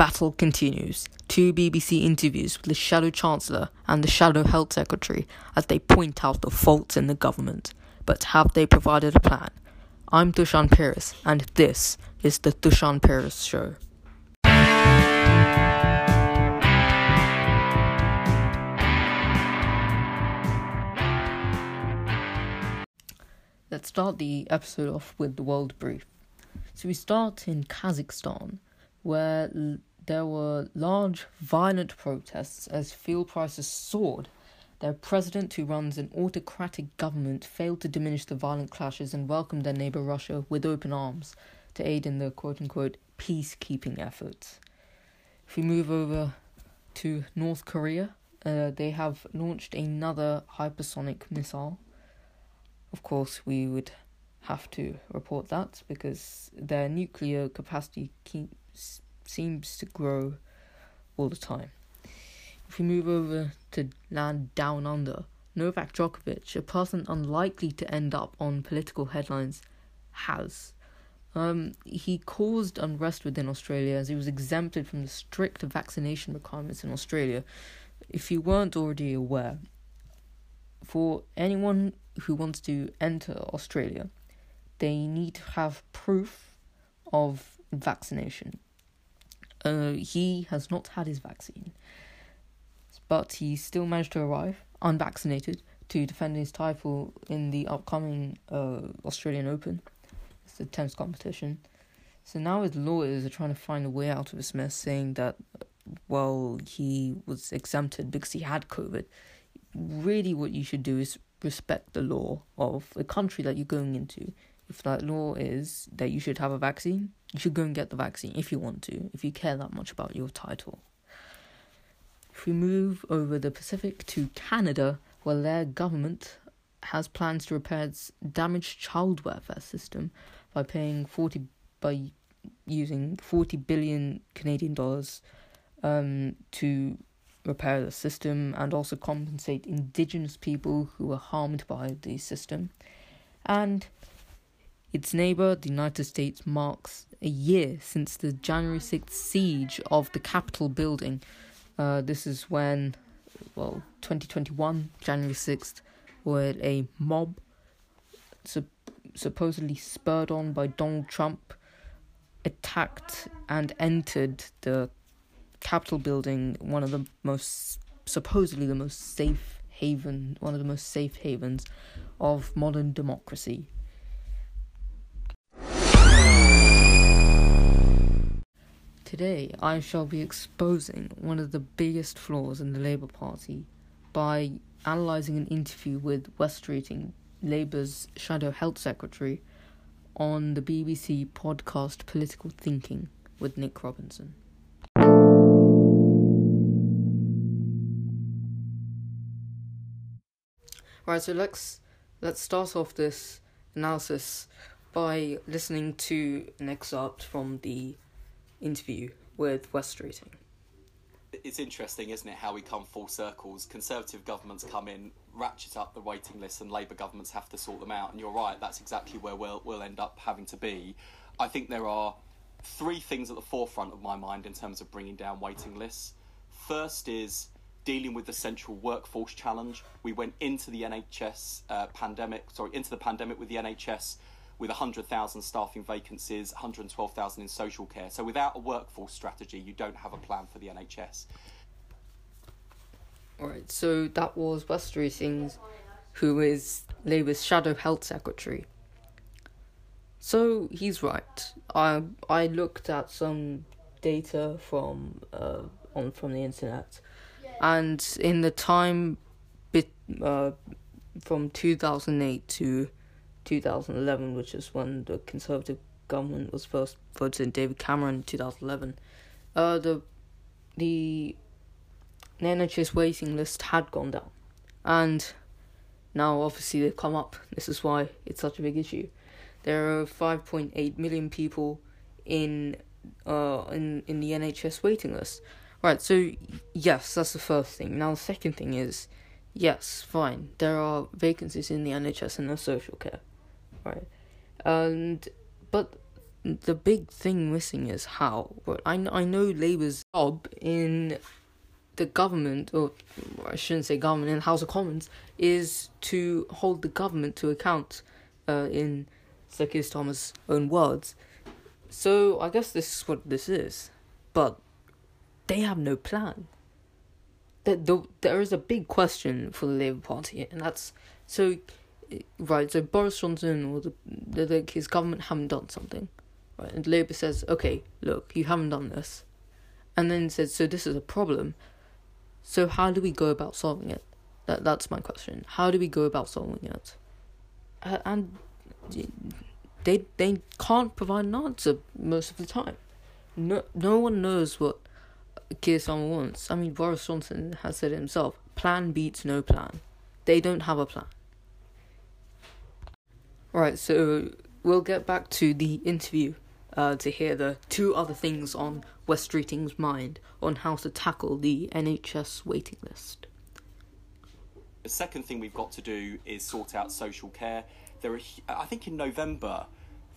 battle continues. Two BBC interviews with the Shadow Chancellor and the Shadow Health Secretary as they point out the faults in the government. But have they provided a plan? I'm Dushan Paris, and this is the Dushan Paris Show. Let's start the episode off with the world brief. So we start in Kazakhstan, where there were large violent protests as fuel prices soared. Their president, who runs an autocratic government, failed to diminish the violent clashes and welcomed their neighbor Russia with open arms to aid in the quote unquote peacekeeping efforts. If we move over to North Korea, uh, they have launched another hypersonic missile. Of course, we would have to report that because their nuclear capacity keeps, seems to grow all the time. If we move over to land down under, Novak Djokovic, a person unlikely to end up on political headlines, has. Um, he caused unrest within Australia as he was exempted from the strict vaccination requirements in Australia. If you weren't already aware, for anyone who wants to enter Australia, they need to have proof of vaccination. Uh, he has not had his vaccine, but he still managed to arrive unvaccinated to defend his title in the upcoming uh, Australian Open. It's the tennis competition. So now his lawyers are trying to find a way out of this mess, saying that, well, he was exempted because he had COVID. Really, what you should do is respect the law of the country that you're going into. If that law is that you should have a vaccine, you should go and get the vaccine if you want to, if you care that much about your title. If we move over the Pacific to Canada, where their government has plans to repair its damaged child welfare system by paying 40 by using 40 billion Canadian dollars um, to repair the system and also compensate indigenous people who were harmed by the system. And its neighbor, the United States, marks a year since the January 6th siege of the Capitol building. Uh, this is when, well, 2021, January 6th, where a mob, sup- supposedly spurred on by Donald Trump, attacked and entered the Capitol building, one of the most, supposedly the most safe haven, one of the most safe havens of modern democracy. Today, I shall be exposing one of the biggest flaws in the Labour Party by analysing an interview with Wes Streeting, Labour's Shadow Health Secretary, on the BBC podcast Political Thinking with Nick Robinson. Right, so let's let's start off this analysis by listening to an excerpt from the interview with Wes Streeting. It's interesting, isn't it, how we come full circles. Conservative governments come in, ratchet up the waiting list, and Labour governments have to sort them out. And you're right, that's exactly where we'll, we'll end up having to be. I think there are three things at the forefront of my mind in terms of bringing down waiting lists. First is dealing with the central workforce challenge. We went into the NHS uh, pandemic, sorry, into the pandemic with the NHS with 100,000 staffing vacancies, 112,000 in social care. So without a workforce strategy, you don't have a plan for the NHS. Alright, so that was Wes Streeting, who is Labour's Shadow Health Secretary. So he's right. I I looked at some data from uh on from the internet, and in the time bit uh from two thousand eight to 2011, which is when the Conservative government was first voted in David Cameron in 2011, uh, the the NHS waiting list had gone down, and now obviously they've come up. This is why it's such a big issue. There are 5.8 million people in uh in in the NHS waiting list. Right, so yes, that's the first thing. Now the second thing is yes, fine. There are vacancies in the NHS and the social care right? And but the big thing missing is how. But I I know Labour's job in the government, or I shouldn't say government, in the House of Commons, is to hold the government to account. Uh, in Sir Keir own words. So I guess this is what this is, but they have no plan. The, the, there is a big question for the Labour Party, and that's so right. So Boris Johnson or the, the, the his government haven't done something, right? And Labour says, okay, look, you haven't done this, and then says, so this is a problem. So how do we go about solving it? That that's my question. How do we go about solving it? Uh, and they they can't provide an answer most of the time. No no one knows what Keir Starmer wants. I mean, Boris Johnson has said it himself. Plan beats no plan. They don't have a plan. Right, so we'll get back to the interview uh, to hear the two other things on Wes Streeting's mind on how to tackle the NHS waiting list. The second thing we've got to do is sort out social care. There are, I think, in November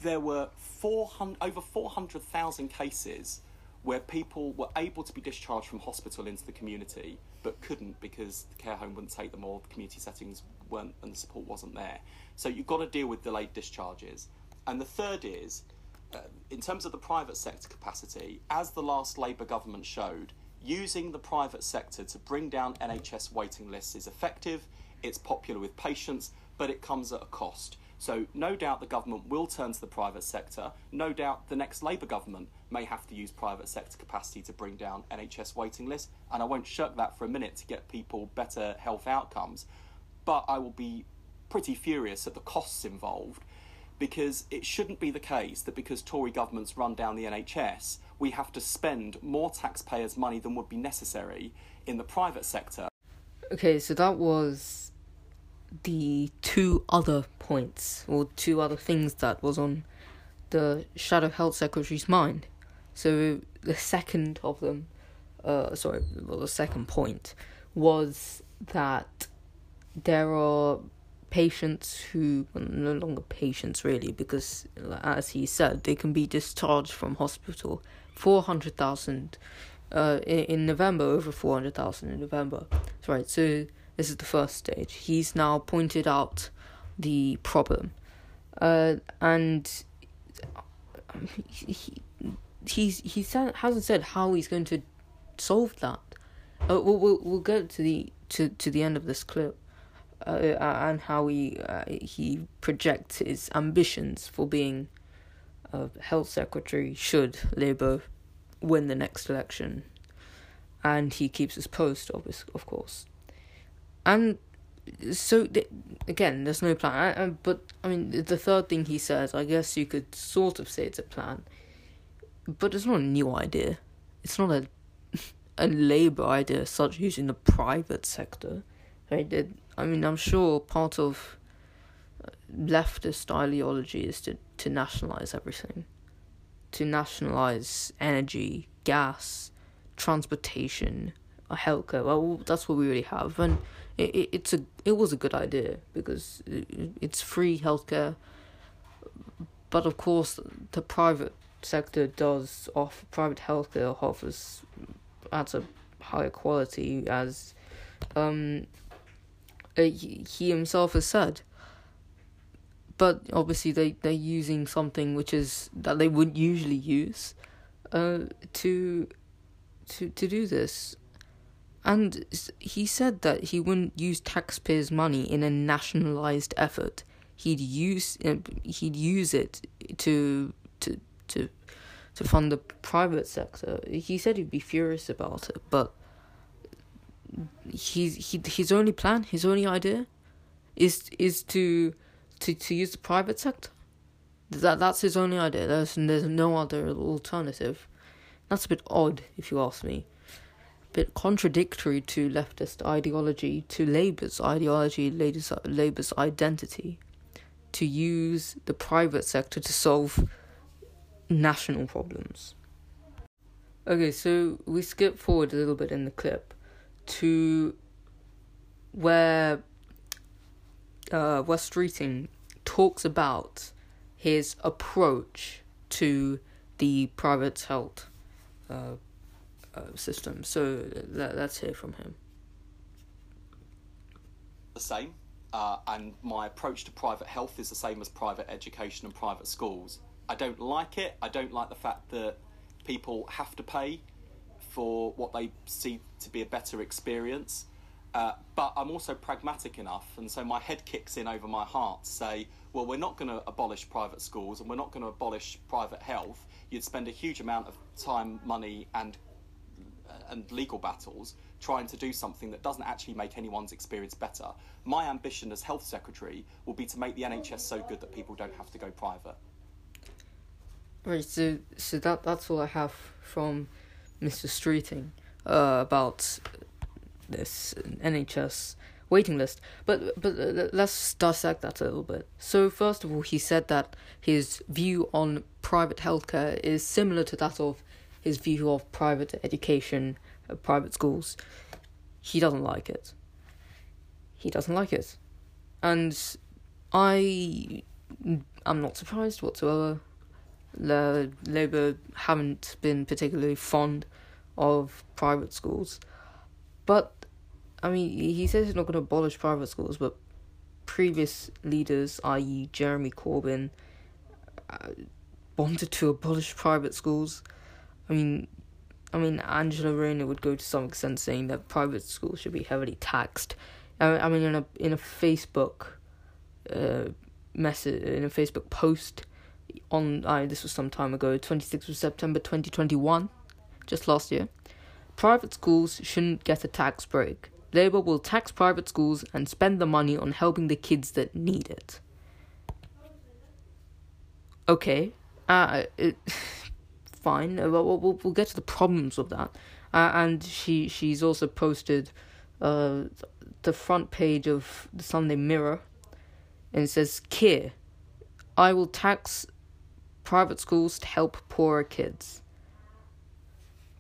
there were 400, over 400,000 cases where people were able to be discharged from hospital into the community but couldn't because the care home wouldn't take them or the community settings weren't and the support wasn't there. So you've got to deal with delayed discharges. And the third is, uh, in terms of the private sector capacity, as the last Labour government showed, using the private sector to bring down NHS waiting lists is effective, it's popular with patients, but it comes at a cost. So, no doubt the government will turn to the private sector. No doubt the next Labour government may have to use private sector capacity to bring down NHS waiting lists. And I won't shirk that for a minute to get people better health outcomes. But I will be pretty furious at the costs involved because it shouldn't be the case that because Tory governments run down the NHS, we have to spend more taxpayers' money than would be necessary in the private sector. Okay, so that was the two other points or two other things that was on the Shadow Health Secretary's mind. So the second of them, uh, sorry, well, the second point was that there are patients who well, no longer patients really because as he said they can be discharged from hospital 400,000 uh, in, in November over 400,000 in November right so this is the first stage. He's now pointed out the problem, uh, and he, he he's he hasn't said how he's going to solve that. Uh, we'll, we'll we'll get to the to, to the end of this clip, uh, and how he uh, he projects his ambitions for being a health secretary should Labour win the next election, and he keeps his post, obviously, of course and so th- again, there's no plan. I, I, but I mean, the third thing he says, I guess you could sort of say it's a plan, but it's not a new idea. It's not a a Labour idea, such using the private sector. Right? I mean, I'm sure part of uh, leftist ideology is to to nationalize everything, to nationalize energy, gas, transportation, healthcare. Well, that's what we already have, and it, it it's a it was a good idea because it's free healthcare. But of course, the private sector does offer private healthcare offers at a higher quality as um he, he himself has said but obviously they they're using something which is that they wouldn't usually use uh to to to do this and he said that he wouldn't use taxpayers' money in a nationalized effort. He'd use uh, he'd use it to to to to fund the private sector. He said he'd be furious about it, but he's he his only plan, his only idea, is is to to to use the private sector. That that's his only idea. There's there's no other alternative. That's a bit odd, if you ask me bit contradictory to leftist ideology, to Labour's ideology, Labour's, Labour's identity, to use the private sector to solve national problems. Okay, so we skip forward a little bit in the clip to where uh, Wes Streeting talks about his approach to the private health uh, uh, system. So let, let's hear from him. The same, uh, and my approach to private health is the same as private education and private schools. I don't like it. I don't like the fact that people have to pay for what they see to be a better experience. Uh, but I'm also pragmatic enough, and so my head kicks in over my heart say, well, we're not going to abolish private schools and we're not going to abolish private health. You'd spend a huge amount of time, money, and and legal battles trying to do something that doesn't actually make anyone's experience better. My ambition as health secretary will be to make the NHS so good that people don't have to go private. Right, so so that that's all I have from Mr. Streeting uh, about this NHS waiting list. But but uh, let's dissect that a little bit. So first of all, he said that his view on private healthcare is similar to that of his view of private education, uh, private schools. He doesn't like it. He doesn't like it, and I am not surprised whatsoever. The Labour haven't been particularly fond of private schools, but I mean, he says he's not going to abolish private schools, but previous leaders, i.e., Jeremy Corbyn, uh, wanted to abolish private schools. I mean, I mean, Angela Rayner would go to some extent saying that private schools should be heavily taxed. I, mean, in a in a Facebook uh, message, in a Facebook post, on uh, this was some time ago, 26th of September 2021, just last year. Private schools shouldn't get a tax break. Labour will tax private schools and spend the money on helping the kids that need it. Okay, uh, it, fine. Uh, we'll, we'll, we'll get to the problems of that. Uh, and she she's also posted uh, the front page of the Sunday Mirror, and it says, "Keir, I will tax private schools to help poorer kids.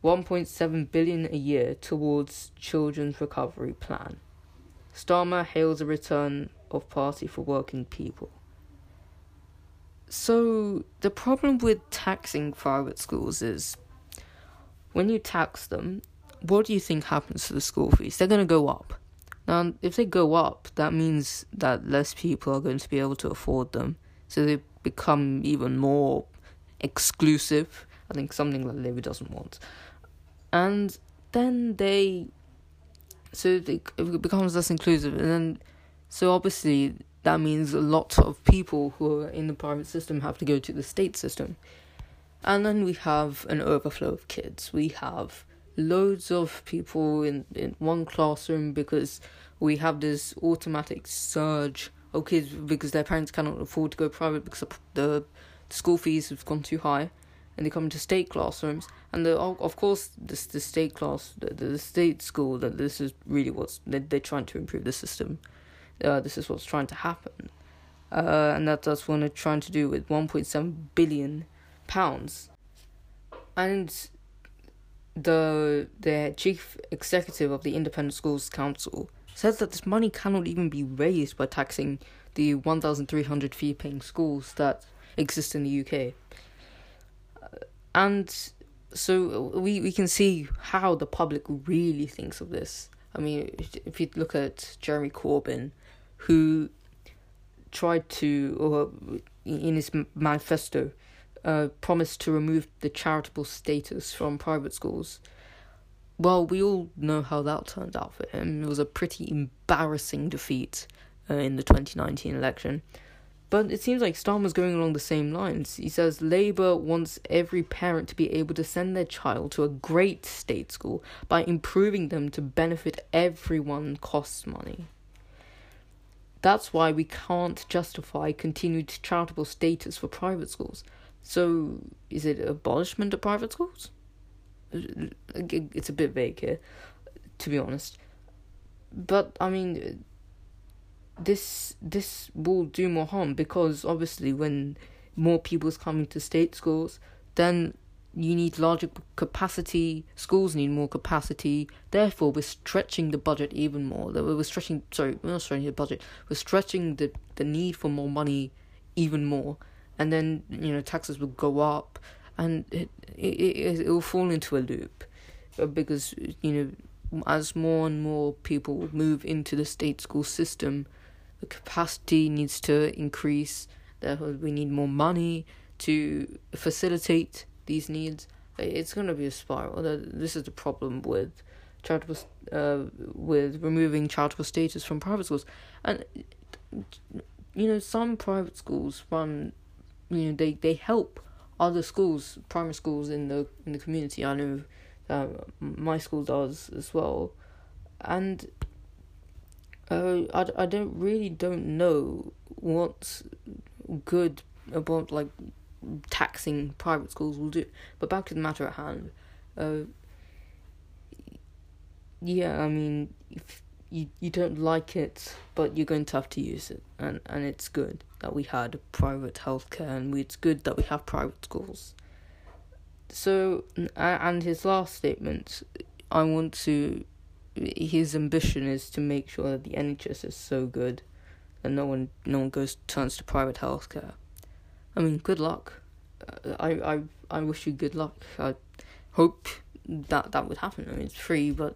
1.7 billion a year towards children's recovery plan. Starmer hails a return of party for working people. So the problem with taxing private schools is when you tax them, what do you think happens to the school fees? They're going to go up. Now, if they go up, that means that less people are going to be able to afford them. So they become even more exclusive. I think something that Labour doesn't want. And then they, so it becomes less inclusive, and then, so obviously that means a lot of people who are in the private system have to go to the state system. And then we have an overflow of kids. We have loads of people in, in one classroom because we have this automatic surge of kids because their parents cannot afford to go private because the school fees have gone too high, and they come into state classrooms. And the, of course, this the state class, the, the state school, that this is really what's they, they're trying to improve the system. Uh, this is what's trying to happen, uh, and that, that's what they're trying to do with one point seven billion pounds, and the the chief executive of the Independent Schools Council says that this money cannot even be raised by taxing the 1,300 fee paying schools that exist in the UK. And so we, we can see how the public really thinks of this. I mean, if you look at Jeremy Corbyn, who tried to, or in his manifesto, uh, promised to remove the charitable status from private schools well, we all know how that turned out for him. It was a pretty embarrassing defeat uh, in the 2019 election. But it seems like Starmer's going along the same lines. He says Labour wants every parent to be able to send their child to a great state school by improving them to benefit everyone costs money. That's why we can't justify continued charitable status for private schools. So, is it abolishment of private schools? It's a bit vague here, to be honest. But I mean, this this will do more harm because obviously when more people is coming to state schools, then you need larger capacity. Schools need more capacity. Therefore, we're stretching the budget even more. We're stretching. Sorry, we're not stretching the budget. We're stretching the the need for more money even more. and then you know taxes will go up, and it it, it, will fall into a loop, uh, because you know as more and more people move into the state school system, the capacity needs to increase. Therefore, we need more money to facilitate these needs. It's going to be a spiral. This is the problem with charitable, uh, with removing charitable status from private schools, and you know some private schools run, you know they they help other schools, primary schools in the in the community. I know uh, my school does as well, and uh, I, I don't really don't know what's good about like taxing private schools will do. But back to the matter at hand. Uh, yeah, I mean, if you you don't like it, but you're going to have to use it, and and it's good that we had private healthcare, and it's good that we have private schools. So, and his last statement, I want to. His ambition is to make sure that the NHS is so good, that no one no one goes turns to private healthcare. I mean, good luck. I I I wish you good luck. I hope that that would happen. I mean, it's free, but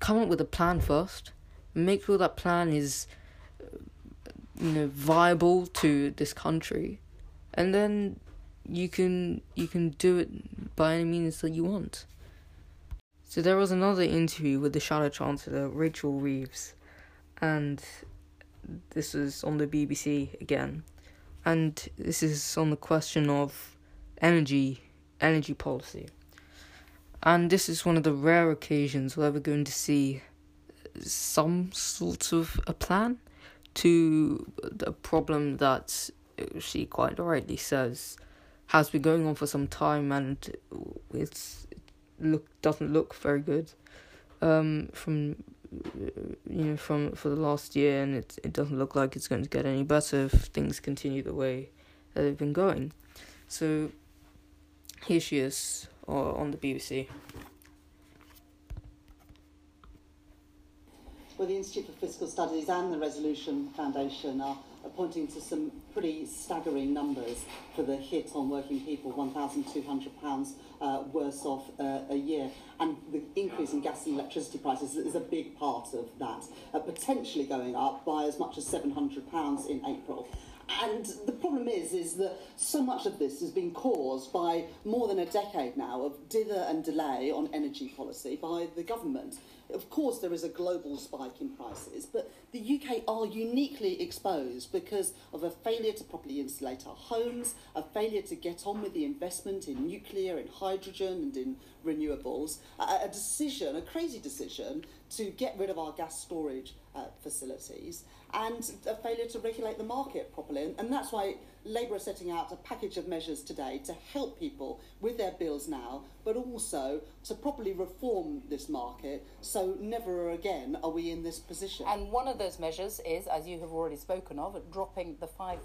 come up with a plan first. Make sure that plan is, you know, viable to this country, and then you can you can do it by any means that you want. So there was another interview with the Shadow Chancellor, Rachel Reeves, and this was on the BBC again, and this is on the question of energy energy policy. And this is one of the rare occasions where we're going to see some sort of a plan to the problem that she quite rightly says has been going on for some time and it's look doesn't look very good um, from you know from for the last year and it it doesn't look like it's going to get any better if things continue the way that they've been going. So here she is or on the BBC. Well, the Institute for Fiscal Studies and the Resolution Foundation are pointing to some pretty staggering numbers for the hit on working people, £1,200 uh, worse off uh, a year. And the increase in gas and electricity prices is a big part of that, uh, potentially going up by as much as £700 in April. And the problem is, is that so much of this has been caused by more than a decade now of dither and delay on energy policy by the government. Of course, there is a global spike in prices, but the UK are uniquely exposed because of a failure to properly insulate our homes, a failure to get on with the investment in nuclear, in hydrogen, and in renewables, a, a decision, a crazy decision, to get rid of our gas storage uh, facilities and a failure to regulate the market properly. And, that's why Labour are setting out a package of measures today to help people with their bills now, but also to properly reform this market so never again are we in this position. And one of those measures is, as you have already spoken of, dropping the 5%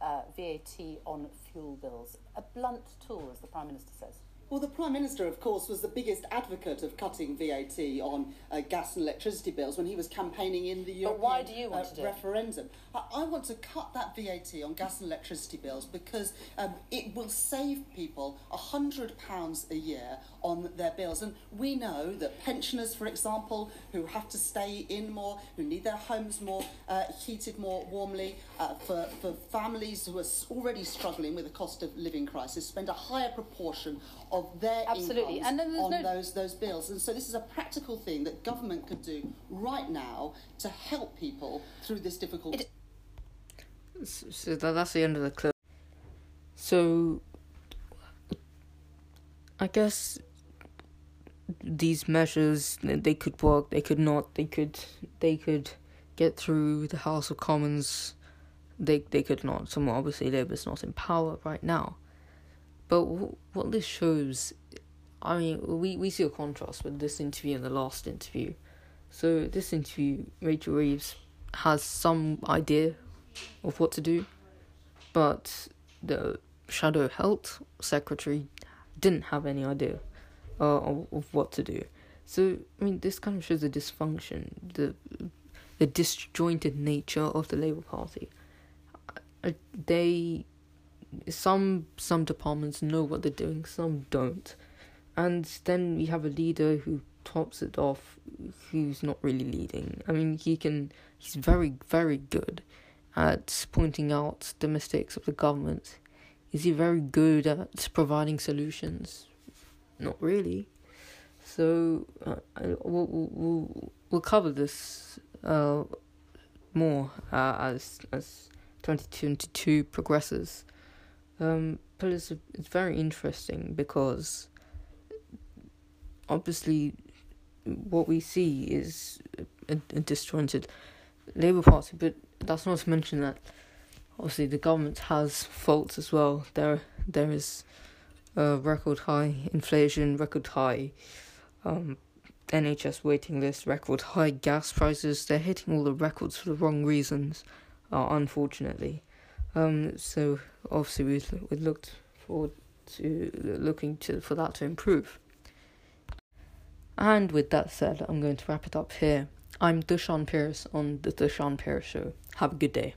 uh, VAT on fuel bills. A blunt tool, as the Prime Minister says. Well, the Prime Minister, of course, was the biggest advocate of cutting VAT on uh, gas and electricity bills when he was campaigning in the European but why do you want uh, to do referendum. I, I, want to cut that VAT on gas and electricity bills because um, it will save people £100 a year on their bills. And we know that pensioners, for example, who have to stay in more, who need their homes more uh, heated more warmly, uh, for, for families who are already struggling with the cost of living crisis, spend a higher proportion of their Absolutely. and then on no... those those bills. And so this is a practical thing that government could do right now to help people through this difficult. It... So that's the end of the clip. So I guess these measures they could work, they could not, they could they could get through the House of Commons. They they could not. So obviously Labour's not in power right now. But what this shows, I mean, we, we see a contrast with this interview and the last interview. So, this interview, Rachel Reeves has some idea of what to do, but the Shadow Health Secretary didn't have any idea uh, of, of what to do. So, I mean, this kind of shows the dysfunction, the the disjointed nature of the Labour Party. They some some departments know what they're doing, some don't, and then we have a leader who tops it off, who's not really leading. I mean, he can he's very very good at pointing out the mistakes of the government. Is he very good at providing solutions? Not really. So uh, we'll, we'll we'll cover this uh, more uh, as as twenty twenty two progresses. Um, but it's it's very interesting because obviously what we see is a, a disjointed Labour Party, but that's not to mention that obviously the government has faults as well. There there is a record high inflation, record high um, NHS waiting list, record high gas prices. They're hitting all the records for the wrong reasons, uh, unfortunately. Um, so obviously we we looked forward to looking to for that to improve. And with that said, I'm going to wrap it up here. I'm Dushan Pierce on the Dushan Pierce Show. Have a good day.